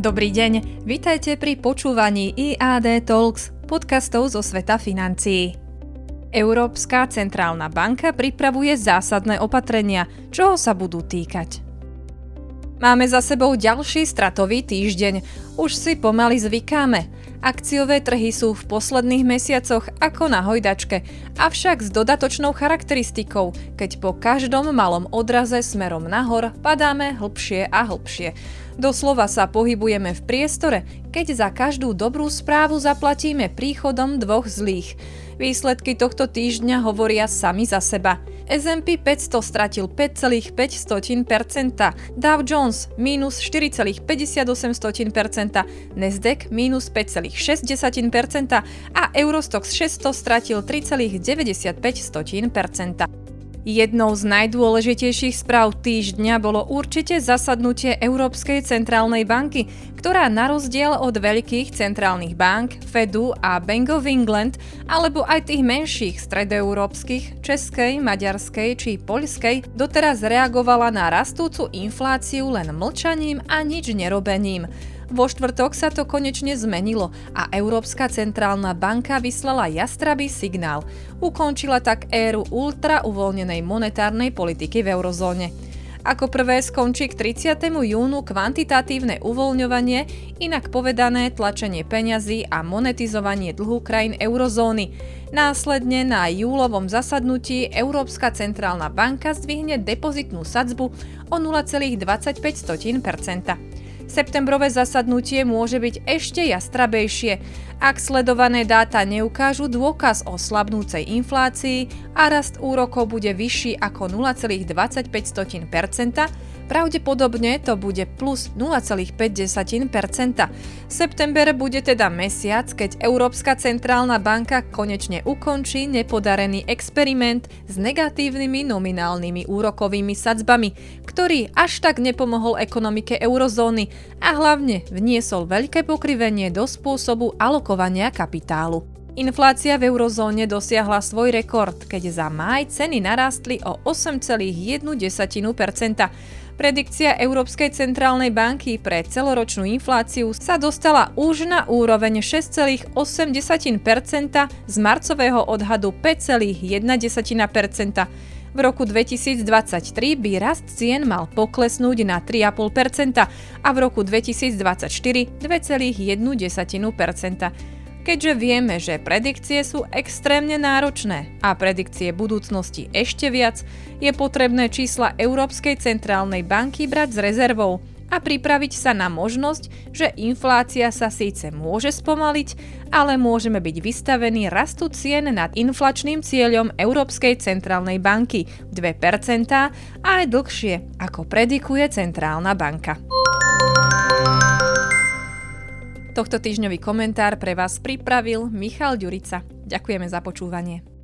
Dobrý deň, vitajte pri počúvaní IAD Talks, podcastov zo sveta financií. Európska centrálna banka pripravuje zásadné opatrenia, čoho sa budú týkať. Máme za sebou ďalší stratový týždeň. Už si pomaly zvykáme. Akciové trhy sú v posledných mesiacoch ako na hojdačke, avšak s dodatočnou charakteristikou, keď po každom malom odraze smerom nahor padáme hlbšie a hlbšie. Doslova sa pohybujeme v priestore, keď za každú dobrú správu zaplatíme príchodom dvoch zlých. Výsledky tohto týždňa hovoria sami za seba. S&P 500 stratil 5,5%, Dow Jones minus 4,58%, Nasdaq minus 5,6% a Eurostox 600 stratil 3,95%. Jednou z najdôležitejších správ týždňa bolo určite zasadnutie Európskej centrálnej banky, ktorá na rozdiel od veľkých centrálnych bank, Fedu a Bank of England, alebo aj tých menších stredoeurópskych, českej, maďarskej či poľskej, doteraz reagovala na rastúcu infláciu len mlčaním a nič nerobením. Vo štvrtok sa to konečne zmenilo a Európska centrálna banka vyslala jastrabý signál. Ukončila tak éru ultra uvoľnenej monetárnej politiky v eurozóne. Ako prvé skončí k 30. júnu kvantitatívne uvoľňovanie, inak povedané tlačenie peňazí a monetizovanie dlhu krajín eurozóny. Následne na júlovom zasadnutí Európska centrálna banka zdvihne depozitnú sadzbu o 0,25%. Septembrové zasadnutie môže byť ešte jastrabejšie, ak sledované dáta neukážu dôkaz o slabnúcej inflácii a rast úrokov bude vyšší ako 0,25%, Pravdepodobne to bude plus 0,5%. September bude teda mesiac, keď Európska centrálna banka konečne ukončí nepodarený experiment s negatívnymi nominálnymi úrokovými sadzbami, ktorý až tak nepomohol ekonomike eurozóny a hlavne vniesol veľké pokrivenie do spôsobu alokovania kapitálu. Inflácia v eurozóne dosiahla svoj rekord, keď za máj ceny narástli o 8,1%. Predikcia Európskej centrálnej banky pre celoročnú infláciu sa dostala už na úroveň 6,8% z marcového odhadu 5,1%. V roku 2023 by rast cien mal poklesnúť na 3,5% a v roku 2024 2,1%. Keďže vieme, že predikcie sú extrémne náročné a predikcie budúcnosti ešte viac, je potrebné čísla Európskej centrálnej banky brať s rezervou a pripraviť sa na možnosť, že inflácia sa síce môže spomaliť, ale môžeme byť vystavení rastu cien nad inflačným cieľom Európskej centrálnej banky 2% a aj dlhšie, ako predikuje centrálna banka. Tohto týždňový komentár pre vás pripravil Michal Ďurica. Ďakujeme za počúvanie.